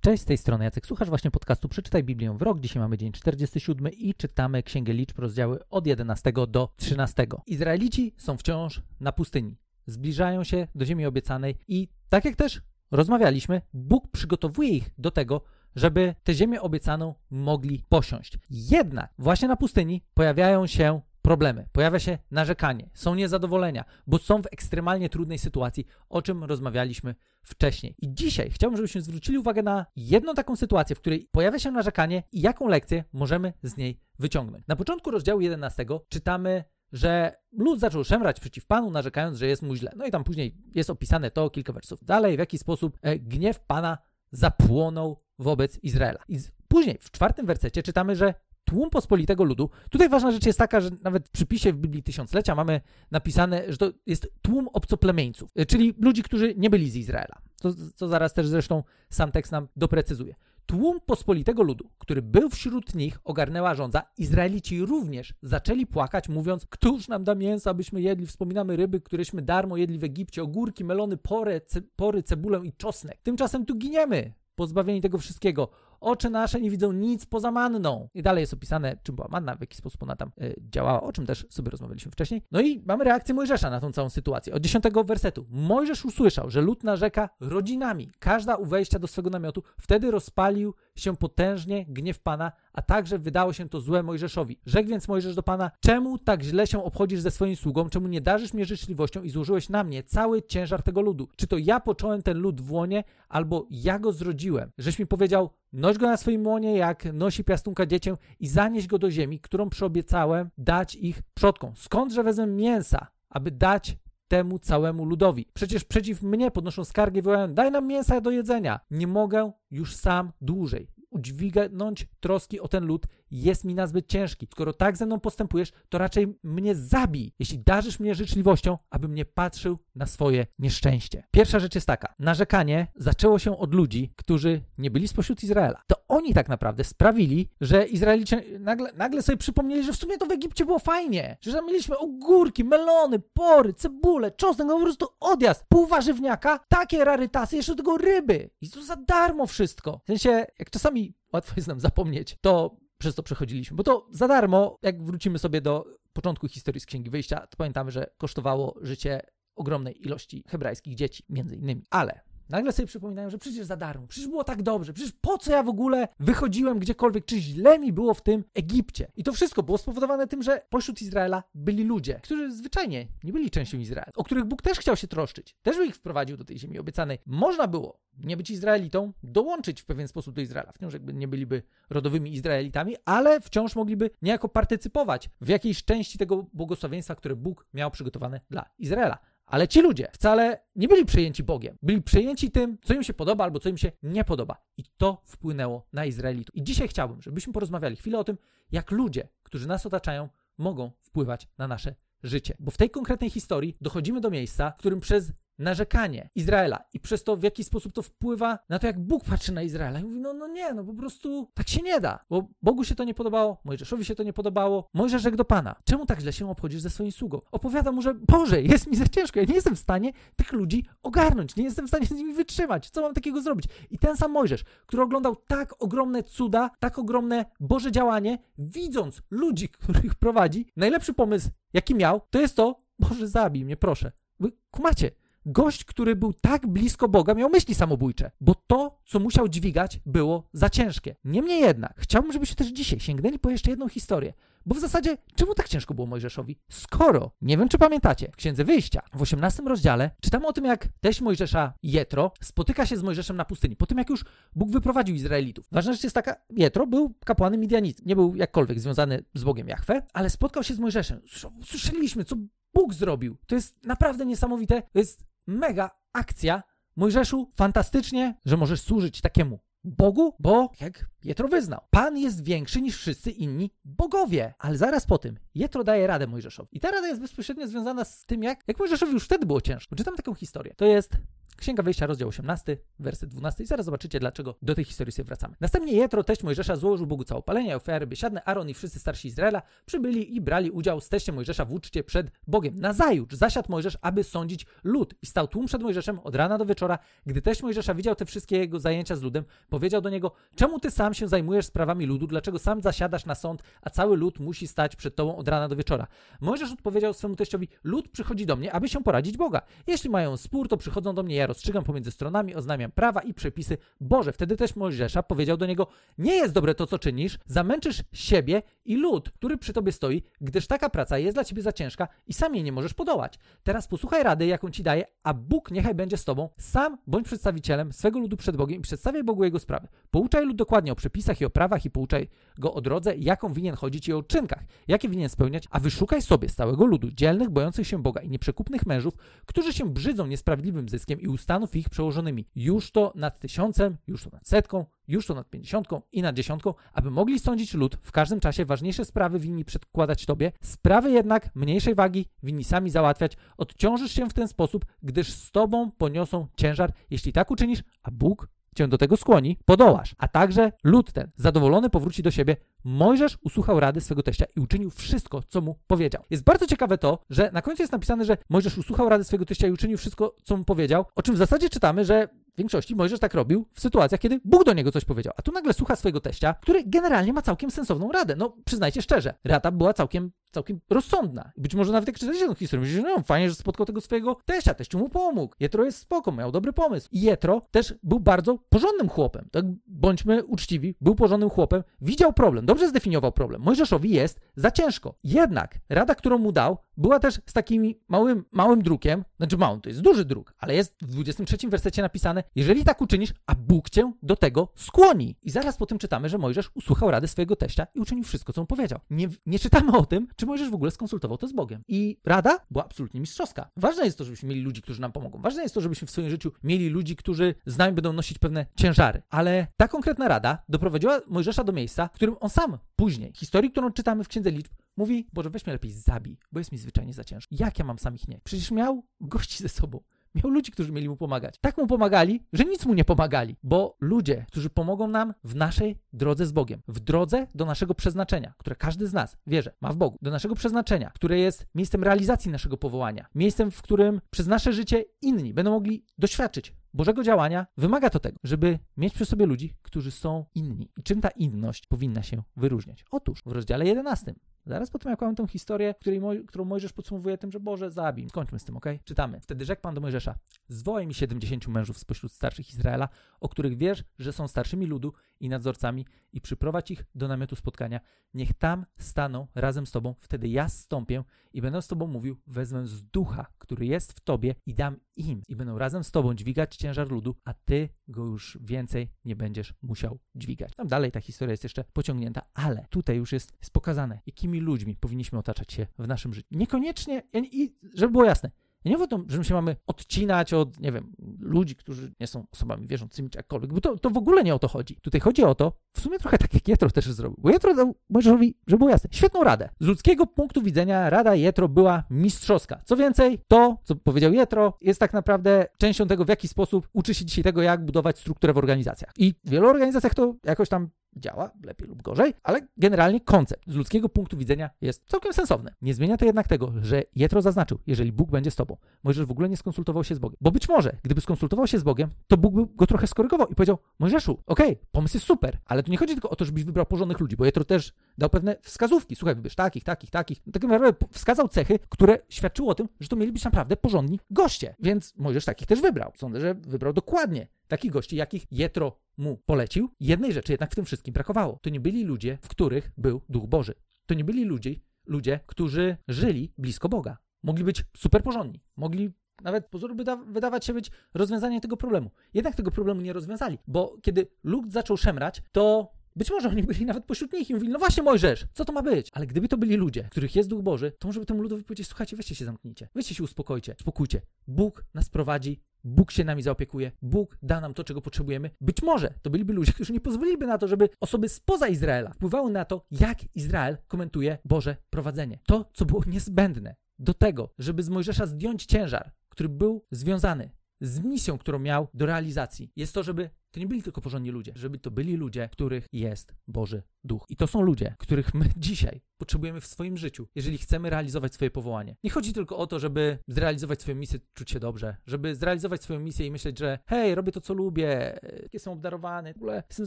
Cześć, z tej strony Jacek. Słuchasz właśnie podcastu Przeczytaj Biblię w rok. Dzisiaj mamy dzień 47 i czytamy Księgę Liczb, rozdziały od 11 do 13. Izraelici są wciąż na pustyni. Zbliżają się do ziemi obiecanej i tak jak też rozmawialiśmy, Bóg przygotowuje ich do tego, żeby tę ziemię obiecaną mogli posiąść. Jednak właśnie na pustyni pojawiają się problemy, pojawia się narzekanie, są niezadowolenia, bo są w ekstremalnie trudnej sytuacji, o czym rozmawialiśmy wcześniej. I dzisiaj chciałbym, żebyśmy zwrócili uwagę na jedną taką sytuację, w której pojawia się narzekanie i jaką lekcję możemy z niej wyciągnąć. Na początku rozdziału 11 czytamy że lud zaczął szemrać przeciw Panu, narzekając, że jest mu źle. No i tam później jest opisane to kilka wersów dalej, w jaki sposób e, gniew Pana zapłonął wobec Izraela. I później w czwartym wersecie czytamy, że tłum pospolitego ludu. Tutaj ważna rzecz jest taka, że nawet w przypisie w Biblii Tysiąclecia mamy napisane, że to jest tłum obcoplemieńców, e, czyli ludzi, którzy nie byli z Izraela. To, co zaraz też zresztą sam tekst nam doprecyzuje. Tłum pospolitego ludu, który był wśród nich, ogarnęła żądza. Izraelici również zaczęli płakać, mówiąc: Któż nam da mięsa, abyśmy jedli? Wspominamy ryby, któreśmy darmo jedli w Egipcie, ogórki, melony, pory, ce, pory cebulę i czosnek. Tymczasem tu giniemy, pozbawieni tego wszystkiego oczy nasze nie widzą nic poza manną. I dalej jest opisane, czym była manna, w jaki sposób ona tam y, działała, o czym też sobie rozmawialiśmy wcześniej. No i mamy reakcję Mojżesza na tą całą sytuację. Od dziesiątego wersetu. Mojżesz usłyszał, że lud narzeka rodzinami, każda u wejścia do swego namiotu. Wtedy rozpalił się potężnie gniew Pana, a także wydało się to złe Mojżeszowi. Rzekł więc Mojżesz do Pana, czemu tak źle się obchodzisz ze swoim sługą, czemu nie darzysz mnie życzliwością i złożyłeś na mnie cały ciężar tego ludu? Czy to ja począłem ten lud w łonie, albo ja go zrodziłem? Żeś mi powiedział, noś go na swoim łonie, jak nosi piastunka dziecię i zanieś go do ziemi, którą przyobiecałem dać ich przodkom. Skądże wezmę mięsa, aby dać temu całemu ludowi. Przecież przeciw mnie podnoszą skargi, wołają, daj nam mięsa do jedzenia. Nie mogę już sam dłużej udźwignąć troski o ten lud jest mi nazbyt ciężki. Skoro tak ze mną postępujesz, to raczej mnie zabij, jeśli darzysz mnie życzliwością, abym nie patrzył na swoje nieszczęście. Pierwsza rzecz jest taka. Narzekanie zaczęło się od ludzi, którzy nie byli spośród Izraela. To oni tak naprawdę sprawili, że Izraelicie nagle, nagle sobie przypomnieli, że w sumie to w Egipcie było fajnie, że tam mieliśmy ogórki, melony, pory, cebule, czosnek, no po prostu odjazd, pół warzywniaka, takie rarytasy, jeszcze do tego ryby. I to za darmo wszystko. W sensie, jak czasami łatwo jest nam zapomnieć, to przez to przechodziliśmy. Bo to za darmo, jak wrócimy sobie do początku historii z Księgi Wyjścia, to pamiętamy, że kosztowało życie ogromnej ilości hebrajskich dzieci, między innymi. Ale Nagle sobie przypominają, że przecież za darmo, przecież było tak dobrze, przecież po co ja w ogóle wychodziłem gdziekolwiek, czy źle mi było w tym Egipcie. I to wszystko było spowodowane tym, że pośród Izraela byli ludzie, którzy zwyczajnie nie byli częścią Izraela, o których Bóg też chciał się troszczyć, też by ich wprowadził do tej ziemi obiecanej. Można było nie być Izraelitą, dołączyć w pewien sposób do Izraela, wciąż jakby nie byliby rodowymi Izraelitami, ale wciąż mogliby niejako partycypować w jakiejś części tego błogosławieństwa, które Bóg miał przygotowane dla Izraela. Ale ci ludzie wcale nie byli przejęci Bogiem. Byli przejęci tym, co im się podoba albo co im się nie podoba. I to wpłynęło na Izraelitów. I dzisiaj chciałbym, żebyśmy porozmawiali chwilę o tym, jak ludzie, którzy nas otaczają, mogą wpływać na nasze życie. Bo w tej konkretnej historii dochodzimy do miejsca, w którym przez narzekanie Izraela i przez to, w jaki sposób to wpływa na to, jak Bóg patrzy na Izraela. I mówi, no, no nie, no po prostu tak się nie da, bo Bogu się to nie podobało, Mojżeszowi się to nie podobało. Mojżesz rzekł do Pana, czemu tak źle się obchodzisz ze swoim sługą? Opowiada mu, że Boże, jest mi za ciężko, ja nie jestem w stanie tych ludzi ogarnąć, nie jestem w stanie z nimi wytrzymać, co mam takiego zrobić? I ten sam Mojżesz, który oglądał tak ogromne cuda, tak ogromne Boże działanie, widząc ludzi, których prowadzi, najlepszy pomysł, jaki miał, to jest to, Boże, zabij mnie, proszę. Wy kumacie, Gość, który był tak blisko Boga, miał myśli samobójcze, bo to, co musiał dźwigać, było za ciężkie. Niemniej jednak, chciałbym, żebyście też dzisiaj sięgnęli po jeszcze jedną historię. Bo w zasadzie, czemu tak ciężko było Mojżeszowi? Skoro, nie wiem czy pamiętacie, w Księdze Wyjścia, w 18 rozdziale, czytamy o tym, jak teść Mojżesza, Jetro, spotyka się z Mojżeszem na pustyni, po tym jak już Bóg wyprowadził Izraelitów. Ważna rzecz jest taka, Jetro był kapłanem Midianicy, nie był jakkolwiek związany z Bogiem Jahwe, ale spotkał się z Mojżeszem. Słyszeliśmy, co Bóg zrobił. To jest naprawdę niesamowite. To jest mega akcja. Mojżeszu, fantastycznie, że możesz służyć takiemu Bogu, bo jak Jetro wyznał, Pan jest większy niż wszyscy inni bogowie. Ale zaraz po tym Jetro daje radę Mojżeszowi. I ta rada jest bezpośrednio związana z tym, jak, jak Mojżeszowi już wtedy było ciężko. Czytam taką historię. To jest Księga Wyjścia, rozdział 18, werset 12 i zaraz zobaczycie, dlaczego do tej historii sobie wracamy. Następnie Jetro, teść Mojżesza, złożył Bogu całopalenia i ofiary, by siadne Aaron i wszyscy starsi Izraela przybyli i brali udział z teściem Mojżesza w uczcie przed Bogiem. Nazajutrz zasiadł Mojżesz, aby sądzić lud i stał tłum przed Mojżeszem od rana do wieczora. Gdy teść Mojżesza widział te wszystkie jego zajęcia z ludem, powiedział do niego, czemu ty sam się zajmujesz sprawami ludu, dlaczego sam zasiadasz na sąd, a cały lud musi stać przed tobą od rana do wieczora. Mojżesz odpowiedział swemu teściowi, lud przychodzi do mnie, aby się poradzić Boga. Jeśli mają spór, to przychodzą do mnie, rozstrzygam pomiędzy stronami, oznamiam prawa i przepisy Boże. Wtedy też Mojżesza powiedział do niego, nie jest dobre to, co czynisz, zamęczysz siebie i lud, który przy tobie stoi, gdyż taka praca jest dla ciebie za ciężka i sam jej nie możesz podołać. Teraz posłuchaj rady, jaką ci daję, a Bóg niechaj będzie z tobą. Sam bądź przedstawicielem swego ludu przed Bogiem i przedstawiaj Bogu jego sprawy. Pouczaj lud dokładnie o przepisach i o prawach i pouczaj go o drodze, jaką winien chodzić i o czynkach, jakie winien spełniać, a wyszukaj sobie stałego ludu, dzielnych, bojących się Boga i nieprzekupnych mężów, którzy się brzydzą niesprawiedliwym zyskiem i ustanów ich przełożonymi. Już to nad tysiącem, już to nad setką, już to nad pięćdziesiątką i nad dziesiątką, aby mogli sądzić lud w każdym czasie ważniejsze sprawy winni przedkładać tobie, sprawy jednak mniejszej wagi winni sami załatwiać. Odciążysz się w ten sposób, gdyż z tobą poniosą ciężar, jeśli tak uczynisz, a Bóg cię do tego skłoni, podołasz. A także lud ten, zadowolony, powróci do siebie. Mojżesz usłuchał rady swego teścia i uczynił wszystko, co mu powiedział. Jest bardzo ciekawe to, że na końcu jest napisane, że Mojżesz usłuchał rady swego teścia i uczynił wszystko, co mu powiedział, o czym w zasadzie czytamy, że w większości Mojżesz tak robił w sytuacjach, kiedy Bóg do niego coś powiedział. A tu nagle słucha swojego teścia, który generalnie ma całkiem sensowną radę. No, przyznajcie szczerze, rada była całkiem, całkiem rozsądna. Być może nawet jak czytacie tę historię, myślicie, no fajnie, że spotkał tego swojego teścia, teściu mu pomógł. Jetro jest spoko, miał dobry pomysł. I Jetro też był bardzo porządnym chłopem. Tak, bądźmy uczciwi, był porządnym chłopem, widział problem, dobrze zdefiniował problem. Mojżeszowi jest za ciężko. Jednak rada, którą mu dał, była też z takim małym, małym drukiem, znaczy małym, to jest duży druk, ale jest w 23 wersecie napisane, jeżeli tak uczynisz, a Bóg cię do tego skłoni. I zaraz po tym czytamy, że Mojżesz usłuchał rady swojego teścia i uczynił wszystko, co mu powiedział. Nie, nie czytamy o tym, czy Mojżesz w ogóle skonsultował to z Bogiem. I rada była absolutnie mistrzowska. Ważne jest to, żebyśmy mieli ludzi, którzy nam pomogą. Ważne jest to, żebyśmy w swoim życiu mieli ludzi, którzy z nami będą nosić pewne ciężary. Ale ta konkretna rada doprowadziła Mojżesza do miejsca, w którym on sam później, historii, którą czytamy w Księdze Liczb, mówi, Boże, weź mnie lepiej zabij, bo jest mi zwyczajnie za ciężko. Jak ja mam sam ich nie? Przecież miał gości ze sobą. Miał ludzi, którzy mieli mu pomagać. Tak mu pomagali, że nic mu nie pomagali, bo ludzie, którzy pomogą nam w naszej drodze z Bogiem, w drodze do naszego przeznaczenia, które każdy z nas wierzy, ma w Bogu, do naszego przeznaczenia, które jest miejscem realizacji naszego powołania, miejscem, w którym przez nasze życie inni będą mogli doświadczyć Bożego działania, wymaga to tego, żeby mieć przy sobie ludzi, którzy są inni. I czym ta inność powinna się wyróżniać? Otóż w rozdziale 11 Zaraz po tym, jak mam tę historię, której Moj, którą Mojżesz podsumowuje tym, że Boże, zabij. Skończmy z tym, ok? Czytamy. Wtedy rzekł Pan do Mojżesza, zwołaj mi 70 mężów spośród starszych Izraela, o których wiesz, że są starszymi ludu i nadzorcami i przyprowadź ich do namiotu spotkania. Niech tam staną razem z Tobą, wtedy ja zstąpię i będę z Tobą mówił, wezmę z ducha, który jest w Tobie i dam im i będą razem z Tobą dźwigać ciężar ludu, a Ty go już więcej nie będziesz musiał dźwigać. Tam dalej ta historia jest jeszcze pociągnięta, ale tutaj już jest, jest pokazane, jakimi ludźmi powinniśmy otaczać się w naszym życiu. Niekoniecznie, i żeby było jasne, ja nie mówię że my się mamy odcinać od, nie wiem, ludzi, którzy nie są osobami wierzącymi czy jakkolwiek, bo to, to w ogóle nie o to chodzi. Tutaj chodzi o to, w sumie trochę tak jak Jetro też zrobił, bo Jetro dał Mojżeszowi, żeby było jasne, świetną radę. Z ludzkiego punktu widzenia rada Jetro była mistrzowska. Co więcej, to, co powiedział Jetro, jest tak naprawdę częścią tego, w jaki sposób uczy się dzisiaj tego, jak budować strukturę w organizacjach. I w wielu organizacjach to jakoś tam działa, lepiej lub gorzej, ale generalnie koncept z ludzkiego punktu widzenia jest całkiem sensowny. Nie zmienia to jednak tego, że Jetro zaznaczył, jeżeli Bóg będzie z tobą, Mojżesz w ogóle nie skonsultował się z Bogiem. Bo być może, gdyby skonsultował się z Bogiem, to Bóg by go trochę skorygował i powiedział, Mojżeszu, okej, okay, pomysł jest super, ale tu nie chodzi tylko o to, żebyś wybrał porządnych ludzi, bo Jetro też dał pewne wskazówki. Słuchaj, wybierz takich, takich, takich. Tak naprawdę wskazał cechy, które świadczyły o tym, że to mieli być naprawdę porządni goście. Więc Mojżesz takich też wybrał. Sądzę, że wybrał dokładnie takich gości, jakich Jetro mu polecił. Jednej rzeczy jednak w tym wszystkim brakowało. To nie byli ludzie, w których był Duch Boży. To nie byli ludzie, ludzie, którzy żyli blisko Boga. Mogli być super porządni. Mogli nawet pozoru by wydawać się być rozwiązaniem tego problemu. Jednak tego problemu nie rozwiązali, bo kiedy lud zaczął szemrać, to być może oni byli nawet pośród nich i mówili, no właśnie Mojżesz, co to ma być? Ale gdyby to byli ludzie, których jest Duch Boży, to może by temu ludowi powiedzieć, słuchajcie, weźcie się zamknijcie, weźcie się uspokojcie, spokójcie. Bóg nas prowadzi, Bóg się nami zaopiekuje, Bóg da nam to, czego potrzebujemy. Być może to byliby ludzie, którzy nie pozwoliliby na to, żeby osoby spoza Izraela wpływały na to, jak Izrael komentuje Boże prowadzenie. To, co było niezbędne do tego, żeby z Mojżesza zdjąć ciężar, który był związany z misją, którą miał do realizacji. Jest to, żeby to nie byli tylko porządni ludzie, żeby to byli ludzie, których jest Boży Duch. I to są ludzie, których my dzisiaj potrzebujemy w swoim życiu, jeżeli chcemy realizować swoje powołanie. Nie chodzi tylko o to, żeby zrealizować swoją misję, czuć się dobrze, żeby zrealizować swoją misję i myśleć, że hej, robię to, co lubię, jestem obdarowany, w ogóle jestem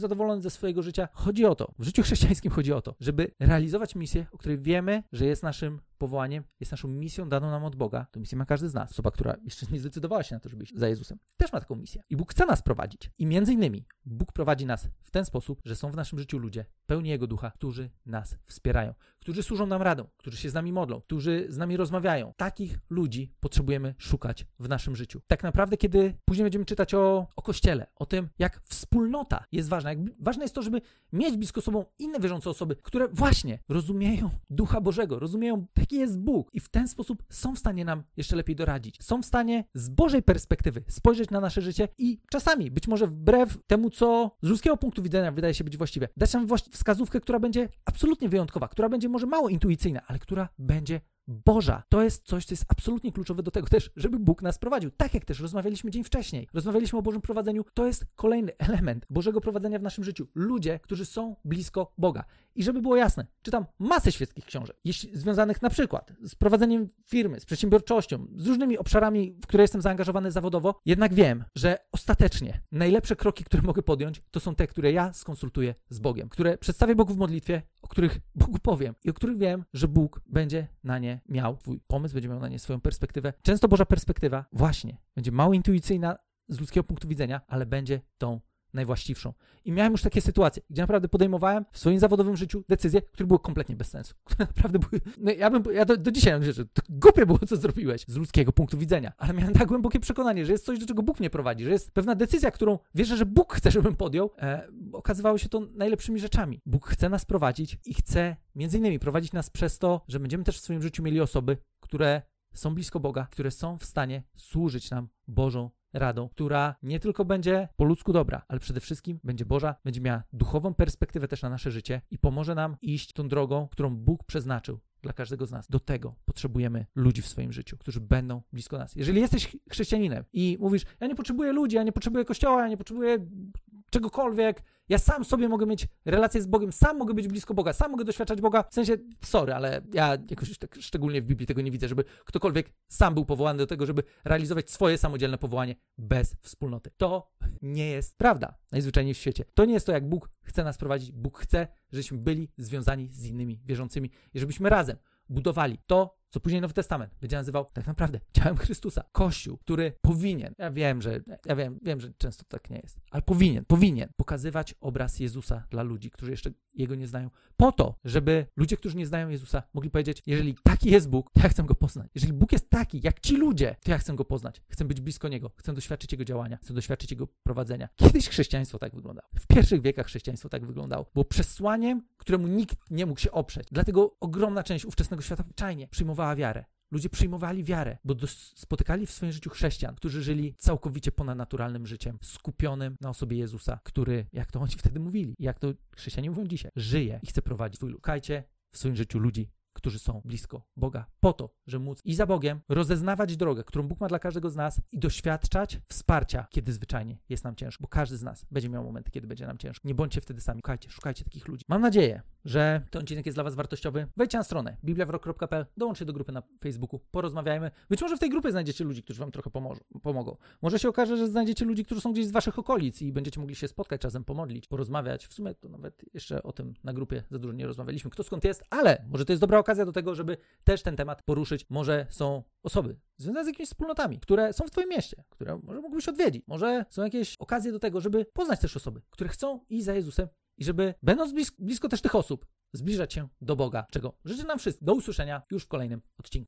zadowolony ze swojego życia. Chodzi o to, w życiu chrześcijańskim chodzi o to, żeby realizować misję, o której wiemy, że jest naszym powołaniem, jest naszą misją daną nam od Boga. To misję ma każdy z nas. Osoba, która jeszcze nie zdecydowała się na to, żeby iść za Jezusem, też ma taką misję. I Bóg chce nas prowadzić. I między innymi Bóg prowadzi nas w ten sposób, że są w naszym życiu ludzie pełni Jego ducha, którzy nas wspierają, którzy służą nam radą, którzy się z nami modlą, którzy z nami rozmawiają. Takich ludzi potrzebujemy szukać w naszym życiu. Tak naprawdę, kiedy później będziemy czytać o, o Kościele, o tym, jak wspólnota jest ważna, jak ważne jest to, żeby mieć blisko sobą inne wierzące osoby, które właśnie rozumieją Ducha Bożego, rozumieją, jaki jest Bóg i w ten sposób są w stanie nam jeszcze lepiej doradzić. Są w stanie z Bożej perspektywy spojrzeć na nasze życie i czasami, być może wbrew temu, co z ludzkiego punktu widzenia wydaje się być właściwe, dać nam wskazówkę, która będzie absolutnie wyjątkowa, która będzie może mało intuicyjna, ale która będzie Boża. To jest coś, co jest absolutnie kluczowe do tego też, żeby Bóg nas prowadził. Tak jak też rozmawialiśmy dzień wcześniej. Rozmawialiśmy o Bożym prowadzeniu. To jest kolejny element Bożego prowadzenia w naszym życiu. Ludzie, którzy są blisko Boga. I żeby było jasne, czytam masę świeckich książek, jeśli, związanych na przykład z prowadzeniem firmy, z przedsiębiorczością, z różnymi obszarami, w które jestem zaangażowany zawodowo. Jednak wiem, że ostatecznie najlepsze kroki, które mogę podjąć, to są te, które ja skonsultuję z Bogiem, które przedstawię Bogu w modlitwie, o których Bogu powiem i o których wiem, że Bóg będzie na nie miał swój pomysł, będzie miał na nie swoją perspektywę. Często Boża perspektywa właśnie będzie mało intuicyjna z ludzkiego punktu widzenia, ale będzie tą najwłaściwszą. I miałem już takie sytuacje, gdzie naprawdę podejmowałem w swoim zawodowym życiu decyzje, które były kompletnie bez sensu. Które naprawdę były. No ja bym. Ja do, do dzisiaj myślę, że to głupie było, co zrobiłeś z ludzkiego punktu widzenia. Ale miałem tak głębokie przekonanie, że jest coś, do czego Bóg mnie prowadzi, że jest pewna decyzja, którą wierzę, że Bóg chce, żebym podjął. E, okazywało się to najlepszymi rzeczami. Bóg chce nas prowadzić i chce między innymi prowadzić nas przez to, że będziemy też w swoim życiu mieli osoby, które są blisko Boga, które są w stanie służyć nam Bożą radą, która nie tylko będzie po ludzku dobra, ale przede wszystkim będzie Boża, będzie miała duchową perspektywę też na nasze życie i pomoże nam iść tą drogą, którą Bóg przeznaczył dla każdego z nas. Do tego potrzebujemy ludzi w swoim życiu, którzy będą blisko nas. Jeżeli jesteś chrześcijaninem i mówisz, ja nie potrzebuję ludzi, ja nie potrzebuję kościoła, ja nie potrzebuję czegokolwiek, ja sam sobie mogę mieć relację z Bogiem, sam mogę być blisko Boga, sam mogę doświadczać Boga. W sensie, sorry, ale ja jakoś tak szczególnie w Biblii tego nie widzę, żeby ktokolwiek sam był powołany do tego, żeby realizować swoje samodzielne powołanie bez wspólnoty. To nie jest prawda, najzwyczajniej w świecie. To nie jest to, jak Bóg chce nas prowadzić. Bóg chce, żebyśmy byli związani z innymi wierzącymi i żebyśmy razem budowali to, co później Nowy Testament będzie nazywał tak naprawdę ciałem Chrystusa. Kościół, który powinien, ja wiem, że ja wiem, wiem, że często tak nie jest, ale powinien, powinien pokazywać obraz Jezusa dla ludzi, którzy jeszcze Jego nie znają, po to, żeby ludzie, którzy nie znają Jezusa, mogli powiedzieć, jeżeli taki jest Bóg, to ja chcę Go poznać. Jeżeli Bóg jest taki, jak ci ludzie, to ja chcę Go poznać. Chcę być blisko Niego, chcę doświadczyć Jego działania, chcę doświadczyć Jego prowadzenia. Kiedyś chrześcijaństwo tak wyglądało. W pierwszych wiekach chrześcijaństwo tak wyglądało. Było przesłaniem, któremu nikt nie mógł się oprzeć. Dlatego ogromna część ówczesnego świata zwyczajnie przyjmowała wiarę. Ludzie przyjmowali wiarę, bo spotykali w swoim życiu chrześcijan, którzy żyli całkowicie ponadnaturalnym życiem, skupionym na osobie Jezusa, który, jak to oni wtedy mówili, jak to chrześcijanie mówią dzisiaj, żyje i chce prowadzić swój Lukajcie w swoim życiu ludzi którzy są blisko Boga, po to, żeby móc i za Bogiem rozeznawać drogę, którą Bóg ma dla każdego z nas i doświadczać wsparcia, kiedy zwyczajnie jest nam ciężko, bo każdy z nas będzie miał momenty, kiedy będzie nam ciężko. Nie bądźcie wtedy sami, szukajcie, szukajcie takich ludzi. Mam nadzieję, że ten odcinek jest dla Was wartościowy. Wejdźcie na stronę bibliawrok.pl, dołączcie do grupy na Facebooku, porozmawiajmy. Być może w tej grupie znajdziecie ludzi, którzy Wam trochę pomogą. Może się okaże, że znajdziecie ludzi, którzy są gdzieś z Waszych okolic i będziecie mogli się spotkać czasem, pomodlić, porozmawiać. W sumie to nawet jeszcze o tym na grupie za dużo nie rozmawialiśmy, kto skąd jest, ale może to jest dobra okazja do tego, żeby też ten temat poruszyć. Może są osoby związane z jakimiś wspólnotami, które są w Twoim mieście, które może mógłbyś odwiedzić. Może są jakieś okazje do tego, żeby poznać też osoby, które chcą iść za Jezusem i żeby, będąc blisko, blisko też tych osób, zbliżać się do Boga, czego życzę nam wszystkim. Do usłyszenia już w kolejnym odcinku.